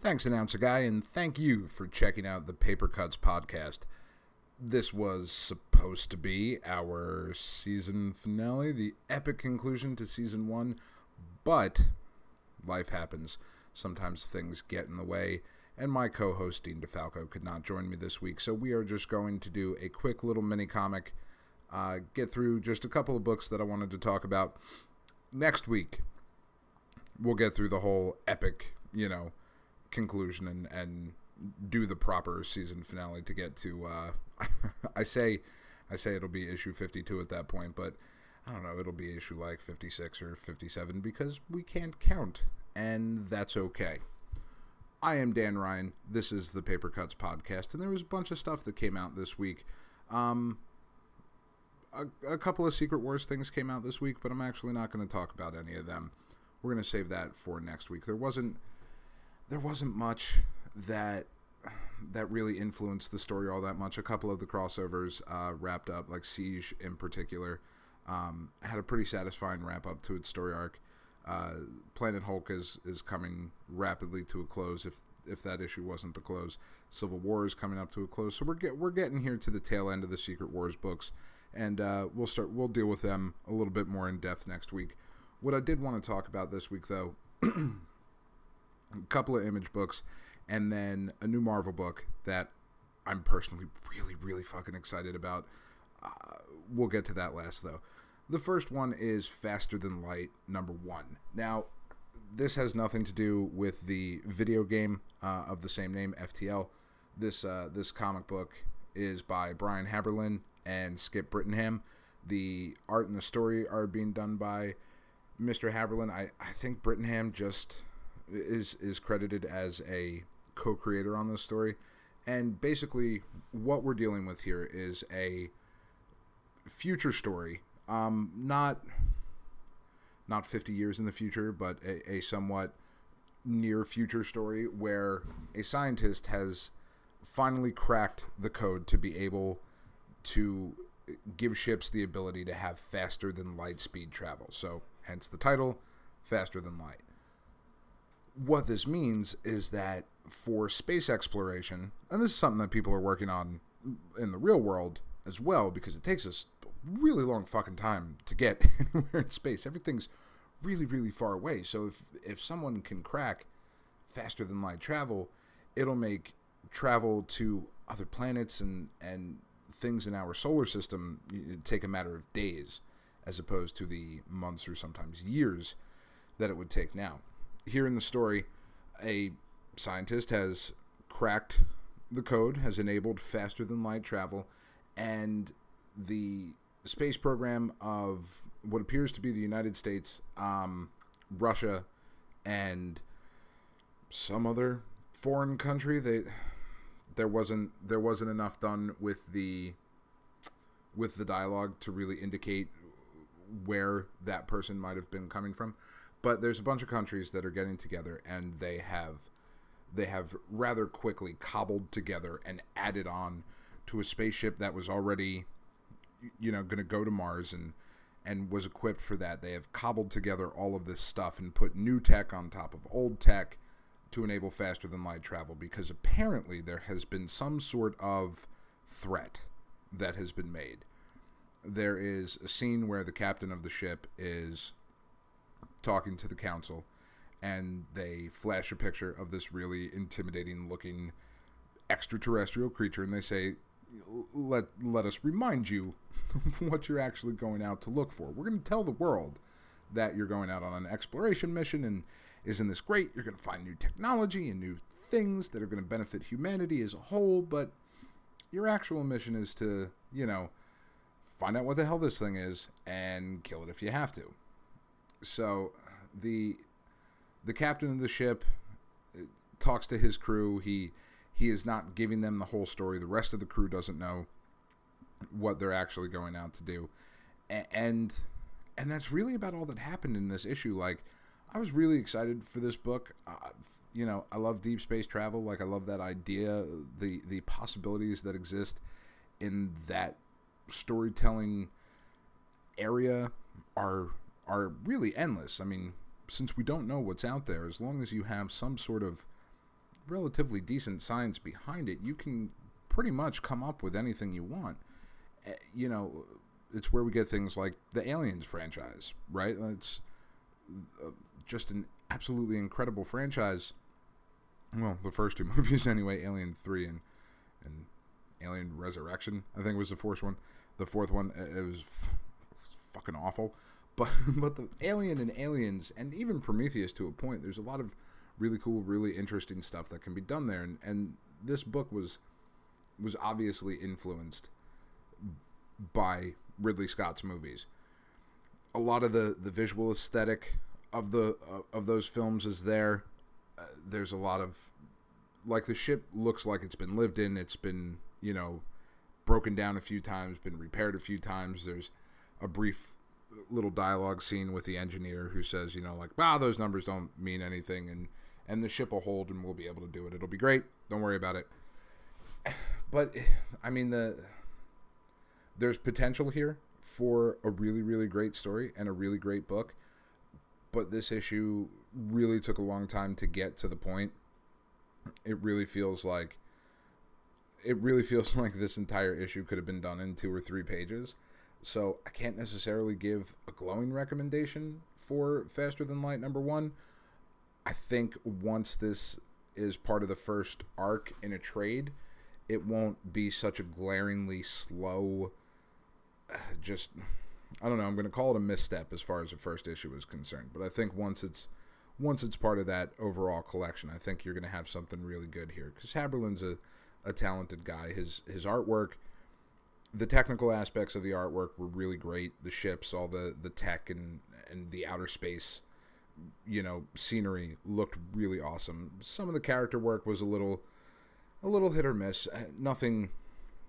Thanks, Announcer Guy, and thank you for checking out the Paper Cuts podcast. This was supposed to be our season finale, the epic conclusion to season one, but life happens. Sometimes things get in the way, and my co host, Dean DeFalco, could not join me this week, so we are just going to do a quick little mini comic, uh, get through just a couple of books that I wanted to talk about. Next week, we'll get through the whole epic, you know, conclusion and and do the proper season finale to get to uh I say I say it'll be issue 52 at that point but I don't know it'll be issue like 56 or 57 because we can't count and that's okay. I am Dan Ryan. This is the Paper Cuts podcast and there was a bunch of stuff that came out this week. Um a, a couple of Secret Wars things came out this week, but I'm actually not going to talk about any of them. We're going to save that for next week. There wasn't there wasn't much that that really influenced the story all that much. A couple of the crossovers uh, wrapped up, like Siege in particular, um, had a pretty satisfying wrap up to its story arc. Uh, Planet Hulk is is coming rapidly to a close. If if that issue wasn't the close, Civil War is coming up to a close. So we're get we're getting here to the tail end of the Secret Wars books, and uh, we'll start we'll deal with them a little bit more in depth next week. What I did want to talk about this week, though. a couple of image books, and then a new Marvel book that I'm personally really, really fucking excited about. Uh, we'll get to that last, though. The first one is Faster Than Light, number one. Now, this has nothing to do with the video game uh, of the same name, FTL. This uh, this comic book is by Brian Haberlin and Skip Brittenham. The art and the story are being done by Mr. Haberlin. I, I think Brittenham just is is credited as a co-creator on this story. And basically what we're dealing with here is a future story. Um not not 50 years in the future but a, a somewhat near future story where a scientist has finally cracked the code to be able to give ships the ability to have faster than light speed travel. So hence the title faster than light what this means is that for space exploration, and this is something that people are working on in the real world as well, because it takes us really long fucking time to get anywhere in space. Everything's really, really far away. So if if someone can crack faster than light travel, it'll make travel to other planets and and things in our solar system take a matter of days as opposed to the months or sometimes years that it would take now here in the story, a scientist has cracked the code, has enabled faster than light travel, and the space program of what appears to be the United States, um, Russia, and some other foreign country. They there wasn't there wasn't enough done with the with the dialogue to really indicate where that person might have been coming from. But there's a bunch of countries that are getting together, and they have they have rather quickly cobbled together and added on to a spaceship that was already, you know, going to go to Mars and and was equipped for that. They have cobbled together all of this stuff and put new tech on top of old tech to enable faster than light travel because apparently there has been some sort of threat that has been made. There is a scene where the captain of the ship is talking to the council, and they flash a picture of this really intimidating looking extraterrestrial creature, and they say, "Let let us remind you what you're actually going out to look for. We're going to tell the world that you're going out on an exploration mission, and isn't this great? You're going to find new technology and new things that are going to benefit humanity as a whole, but." Your actual mission is to, you know, find out what the hell this thing is and kill it if you have to so the the captain of the ship uh, talks to his crew. He he is not giving them the whole story. The rest of the crew doesn't know what they're actually going out to do, and and that's really about all that happened in this issue. Like, I was really excited for this book. Uh, you know, I love deep space travel. Like, I love that idea, the the possibilities that exist in that storytelling area are are really endless. I mean, since we don't know what's out there, as long as you have some sort of relatively decent science behind it, you can pretty much come up with anything you want. Eh, you know, it's where we get things like the Aliens franchise, right? It's uh, just an absolutely incredible franchise. Well, the first two movies anyway, Alien Three and and Alien Resurrection, I think was the fourth one. The fourth one, it was, f- fucking awful. But but the Alien and Aliens and even Prometheus to a point, there's a lot of really cool, really interesting stuff that can be done there. And and this book was was obviously influenced by Ridley Scott's movies. A lot of the the visual aesthetic of the uh, of those films is there. Uh, there's a lot of like the ship looks like it's been lived in. It's been you know broken down a few times, been repaired a few times. There's a brief little dialogue scene with the engineer who says, you know, like, wow, those numbers don't mean anything, and and the ship will hold, and we'll be able to do it. It'll be great. Don't worry about it. But I mean, the there's potential here for a really, really great story and a really great book. But this issue really took a long time to get to the point. It really feels like it really feels like this entire issue could have been done in two or three pages. So I can't necessarily give a glowing recommendation for Faster Than Light number one. I think once this is part of the first arc in a trade, it won't be such a glaringly slow, just, I don't know, I'm going to call it a misstep as far as the first issue is concerned. But I think once it's once it's part of that overall collection, I think you're going to have something really good here because Haberlin's a, a talented guy. His his artwork the technical aspects of the artwork were really great. The ships, all the the tech and and the outer space, you know, scenery looked really awesome. Some of the character work was a little a little hit or miss. Uh, nothing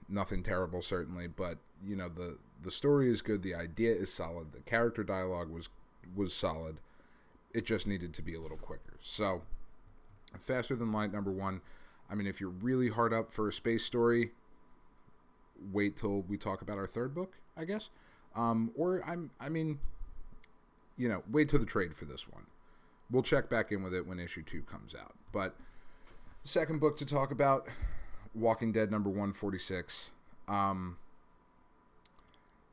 nothing terrible certainly, but you know, the the story is good, the idea is solid, the character dialogue was was solid. It just needed to be a little quicker. So, faster than light number 1. I mean, if you're really hard up for a space story, wait till we talk about our third book, I guess. Um, or I'm, I mean, you know, wait till the trade for this one. We'll check back in with it when issue two comes out. But second book to talk about, Walking Dead number one forty six. Um,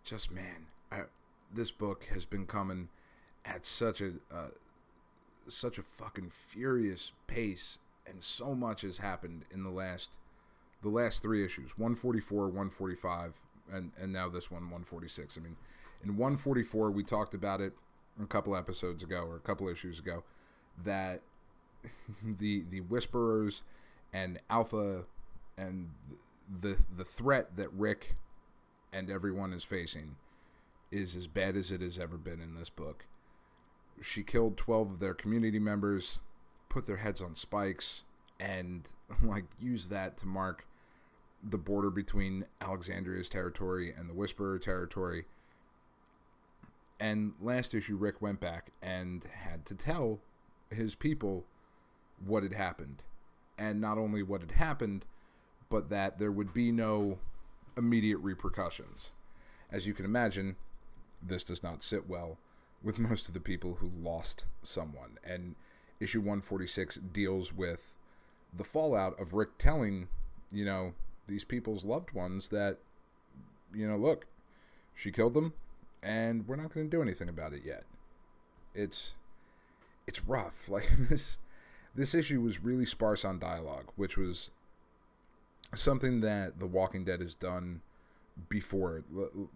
just man, I, this book has been coming at such a uh, such a fucking furious pace, and so much has happened in the last the last three issues 144 145 and and now this one 146 i mean in 144 we talked about it a couple episodes ago or a couple issues ago that the the whisperers and alpha and the the threat that rick and everyone is facing is as bad as it has ever been in this book. She killed 12 of their community members put their heads on spikes and like use that to mark the border between Alexandria's territory and the Whisperer territory. And last issue, Rick went back and had to tell his people what had happened. And not only what had happened, but that there would be no immediate repercussions. As you can imagine, this does not sit well with most of the people who lost someone. And issue 146 deals with the fallout of Rick telling, you know, these people's loved ones that, you know, look, she killed them, and we're not going to do anything about it yet. It's it's rough. Like this this issue was really sparse on dialogue, which was something that The Walking Dead has done before.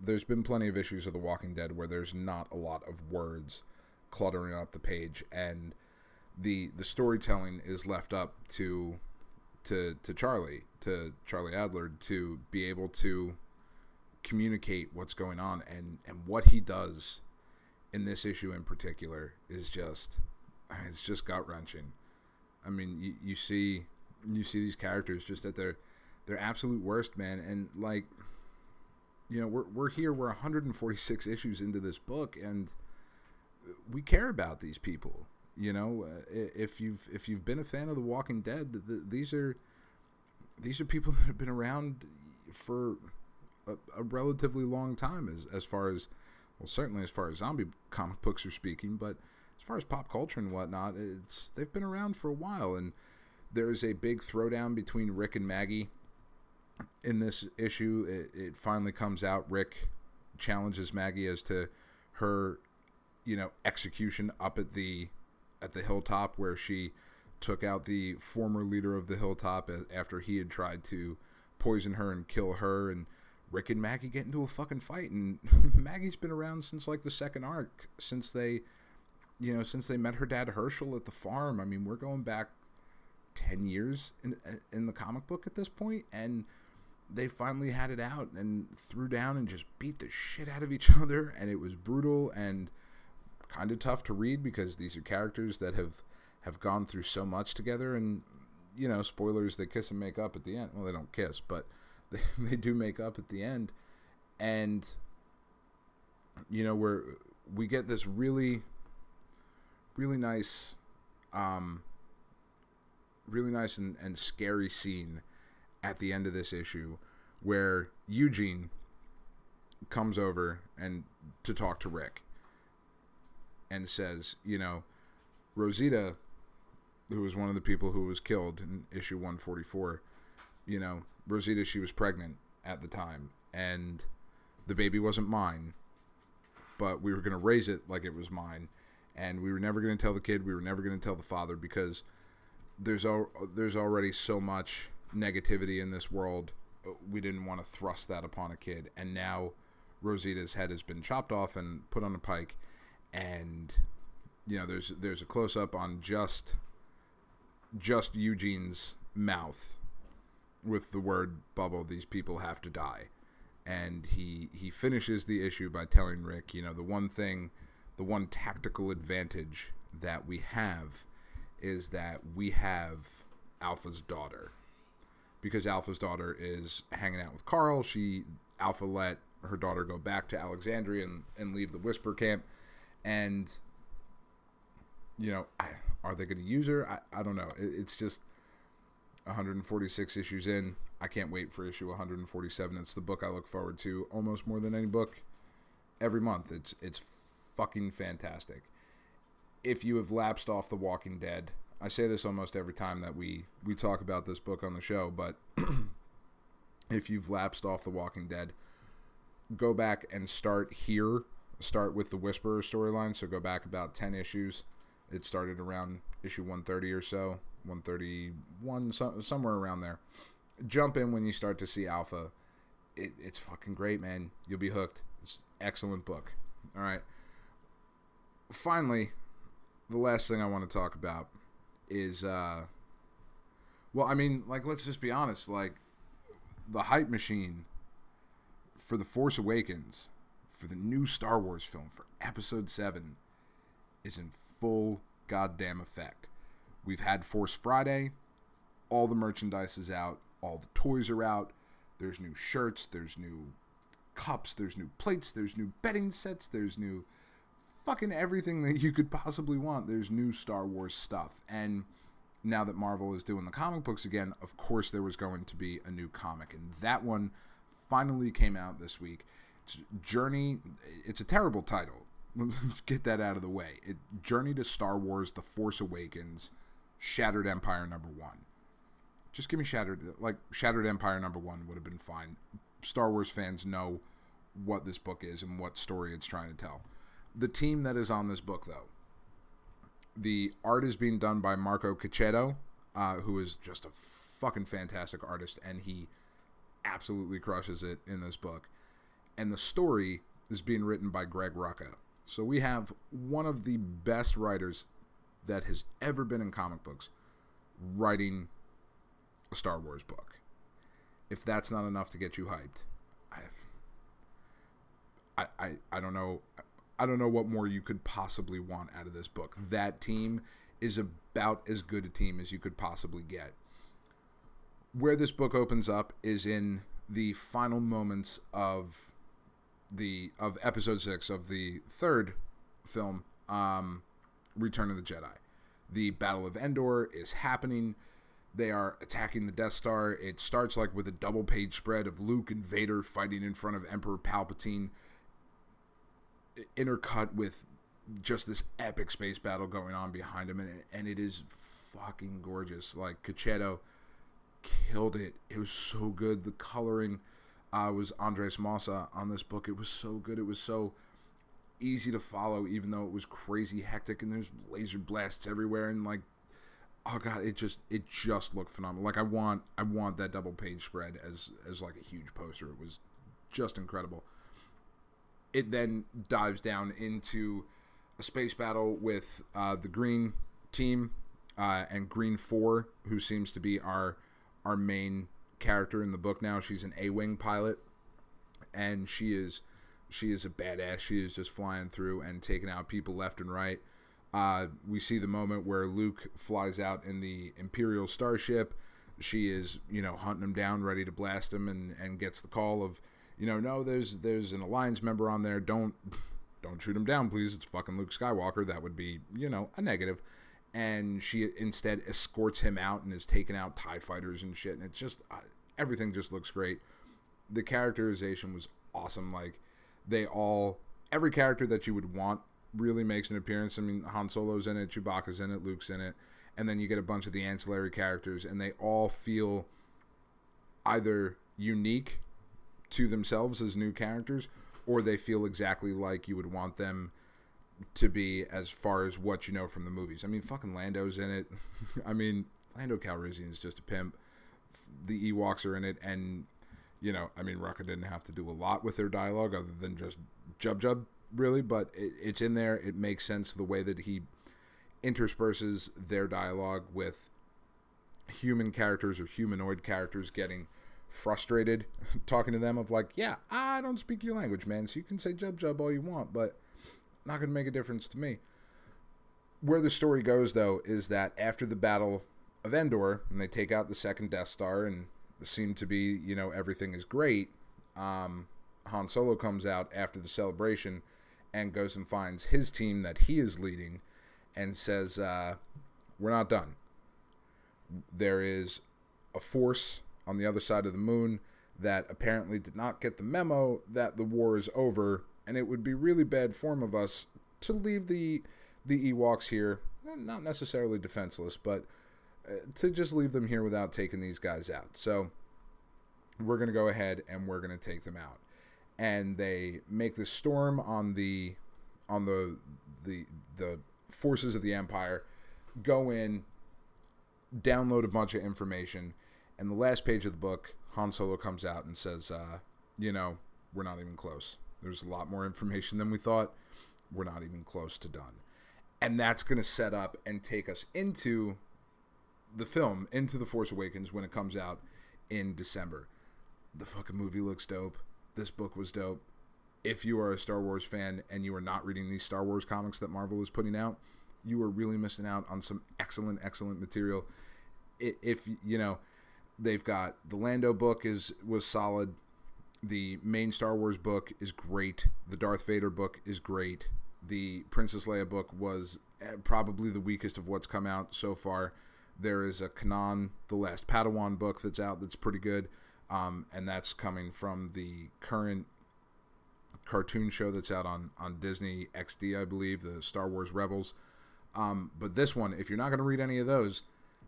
There's been plenty of issues of The Walking Dead where there's not a lot of words cluttering up the page and the the storytelling is left up to to to Charlie to Charlie Adlard to be able to communicate what's going on. And and what he does in this issue in particular is just it's just gut wrenching. I mean, you, you see you see these characters just at their their absolute worst, man, and like you know we're we're here we're 146 issues into this book and we care about these people you know, uh, if you've if you've been a fan of The Walking Dead, the, these are these are people that have been around for a, a, relatively long time, as as far as well, certainly as far as zombie comic books are speaking, but as far as pop culture and whatnot, it's they've been around for a while, and there is a big throwdown between Rick and Maggie in this issue. It, it finally comes out. Rick challenges Maggie as to her, you know, execution up at the at the hilltop where she took out the former leader of the hilltop after he had tried to poison her and kill her. And Rick and Maggie get into a fucking fight. And Maggie's been around since like the second arc since they you know since they met her dad Hershel at the farm. I mean we're going back 10 years in in the comic book at this point and they finally had it out and threw down and just beat the shit out of each other. And it was brutal. And kind of tough to read because these are characters that have have gone through so much together and you know spoilers they kiss and make up at the end. Well they don't kiss but they, they do make up at the end. And you know where we get this really really nice um really nice and, and scary scene at the end of this issue where Eugene comes over and to talk to Rick and says, you know, Rosita, who was one of the people who was killed in issue 144, you know, Rosita, she was pregnant at the time, and the baby wasn't mine, but we were going to raise it like it was mine, and we were never going to tell the kid, we were never going to tell the father because there's al- there's already so much negativity in this world. We didn't want to thrust that upon a kid, and now Rosita's head has been chopped off and put on a pike, and you know there's there's a close up on just just Eugene's mouth with the word bubble. These people have to die, and he he finishes the issue by telling Rick, you know, the one thing, the one tactical advantage that we have is that we have Alpha's daughter because Alpha's daughter is hanging out with Carl. She Alpha let her daughter go back to Alexandria and, and leave the Whisper camp, and you know, are they going to use her? I, I don't know. It, it's just 146 issues in. I can't wait for issue 147. It's the book I look forward to almost more than any book every month. It's it's fucking fantastic. If you have lapsed off The Walking Dead, I say this almost every time that we we talk about this book on the show, but if you've lapsed off The Walking Dead, go back and start here. Start with the Whisperer storyline. So go back about ten issues. It started around issue 130 or so, 131, so, somewhere around there. Jump in when you start to see Alpha. It, it's fucking great, man. You'll be hooked. It's excellent book. All right. Finally, the last thing I want to talk about is uh well i mean like let's just be honest like the hype machine for the force awakens for the new star wars film for episode 7 is in full goddamn effect we've had force friday all the merchandise is out all the toys are out there's new shirts there's new cups there's new plates there's new bedding sets there's new fucking everything that you could possibly want. There's new Star Wars stuff. And now that Marvel is doing the comic books again, of course there was going to be a new comic. And that one finally came out this week. Journey, it's a terrible title. Let's get that out of the way. It, Journey to Star Wars The Force Awakens, Shattered Empire number one. Just give me Shattered, like Shattered Empire number one would have been fine. Star Wars fans know what this book is and what story it's trying to tell the team that is on this book, though, the art is being done by Marco Checchetto, uh, who is just a fucking fantastic artist, and he absolutely crushes it in this book. And the story is being written by Greg Rucka. So we have one of the best writers that has ever been in comic books writing a Star Wars book. If that's not enough to get you hyped, I, I, I don't know. I don't know what more you could possibly want out of this book. That team is about as good a team as you could possibly get. Where this book opens up is in the final moments of the of episode 6 of the third film um Return of the Jedi. The Battle of Endor is happening. They are attacking the Death Star. It starts like with a double page spread of Luke and Vader fighting in front of Emperor Palpatine intercut with just this epic space battle going on behind him, and, and it is fucking gorgeous. Like Checchetto killed it. It was so good. The coloring uh, was Andres Mossa on this book. It was so good. It was so easy to follow, even though it was crazy hectic and there's laser blasts everywhere and like oh god, it just it just looked phenomenal. Like I want I want that double page spread as as like a huge poster. It was just incredible. It then dives down into a space battle with uh, the Green team uh, and Green Four, who seems to be our our main character in the book now. She's an A wing pilot, and she is she is a badass. She is just flying through and taking out people left and right. Uh, we see the moment where Luke flies out in the Imperial starship. She is, you know, hunting him down, ready to blast him, and, and gets the call of, you know, no, there's there's an alliance member on there. Don't don't shoot him down, please. It's fucking Luke Skywalker. That would be, you know, a negative. And she instead escorts him out and is taking out Tie fighters and shit. And it's just uh, everything just looks great. The characterization was awesome. Like they all, every character that you would want really makes an appearance. I mean, Han Solo's in it, Chewbacca's in it, Luke's in it, and then you get a bunch of the ancillary characters, and they all feel either unique to themselves as new characters, or they feel exactly like you would want them to be as far as what you know from the movies. I mean, fucking Lando's in it. I mean, Lando Calrissian is just a pimp. The Ewoks are in it, and you know, I mean, Rucka didn't have to do a lot with their dialogue other than just jub jub really, but it, it's in there. It makes sense the way that he intersperses their dialogue with human characters or humanoid characters getting frustrated talking to them of like, yeah, I don't speak your language, man, so you can say jub jub all you want, but not going to make a difference to me. Where the story goes, though, is that after the Battle of Endor, and they take out the second Death Star, and seem to be, you know, everything is great. Um, Han Solo comes out after the celebration and goes and finds his team that he is leading and says, uh, We're not done. There is a force on the other side of the moon that apparently did not get the memo that the war is over, and it would be really bad form of us to leave the the Ewoks here, not necessarily defenseless, but uh, to just leave them here without taking these guys out. So we're going to go ahead and we're going to take them out. And they make the storm on the on the the the forces of the empire go in download a bunch of information and the last page of the book Han Solo comes out and says uh, you know we're not even close there's a lot more information than we thought we're not even close to done and that's going to set up and take us into the film into the Force Awakens when it comes out in December the fucking movie looks dope this book was dope. If you are a Star Wars fan and you are not reading these Star Wars comics that Marvel is putting out, you are really missing out on some excellent, excellent material. If you know, they've got the Lando book is was solid. The main Star Wars book is great. The Darth Vader book is great. The Princess Leia book was eh, probably the weakest of what's come out so far. There is a Kanan, the Last Padawan book that's out that's pretty good um, and that's coming from the current cartoon show that's out on on Disney XD, I believe, the Star Wars Rebels. Um, but this one, if you're not going to read any of those,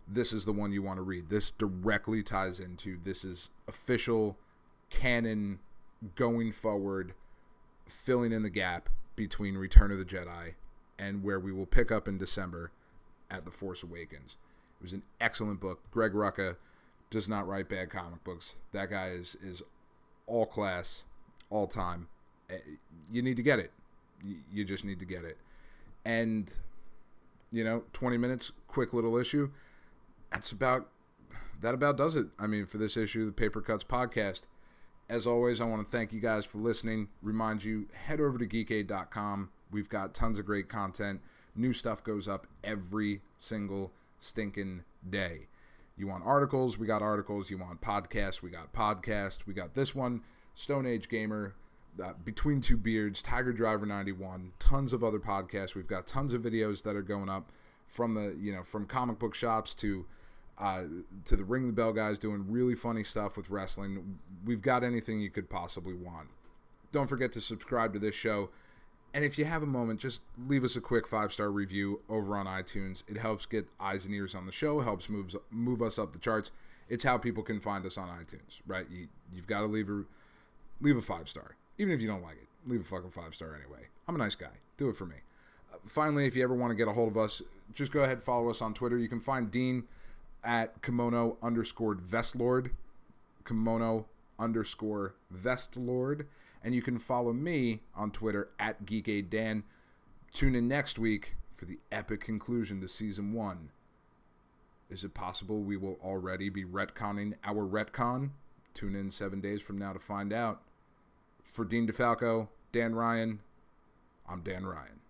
this is the one you want to read. This directly ties into this is official canon going forward, filling in the gap between Return of the Jedi and where we will pick up in December at The Force Awakens. It was an excellent book. Greg Rucka does not write bad comic books. That guy is is all class, all time. Eh, you need to get it. You just need to get it. And you know, 20 minutes, quick little issue. That's about that about does it. I mean, for this issue, the Paper Cuts podcast. As always, I want to thank you guys for listening. Remind you, head over to geekade.com. We've got tons of great content. New stuff goes up every single stinking day. You want articles? We got articles. You want podcasts? We got podcasts. We got this one, Stone Age Gamer, uh, Between Two Beards, Tiger Driver 91, tons of other podcasts. We've got tons of videos that are going up from the, you know, from comic book shops to uh, to the Ring the Bell guys doing really funny stuff with wrestling. We've got anything you could possibly want. Don't forget to subscribe to this show And if you have a moment, just leave us a quick five star review over on iTunes. It helps get eyes and ears on the show, helps moves move us up the charts. It's how people can find us on iTunes, right? You you've got to leave a leave a five star, even if you don't like it. Leave a fucking five star anyway. I'm a nice guy. Do it for me. Uh, finally, if you ever want to get a hold of us, just go ahead and follow us on Twitter. You can find Dean at kimono underscore vestlord, kimono underscore vestlord and you can follow me on Twitter at GeekadeDan. Tune in next week for the epic conclusion to season one. Is it possible we will already be retconning our retcon? Tune in seven days from now to find out. For Dean DeFalco, Dan Ryan, I'm Dan Ryan.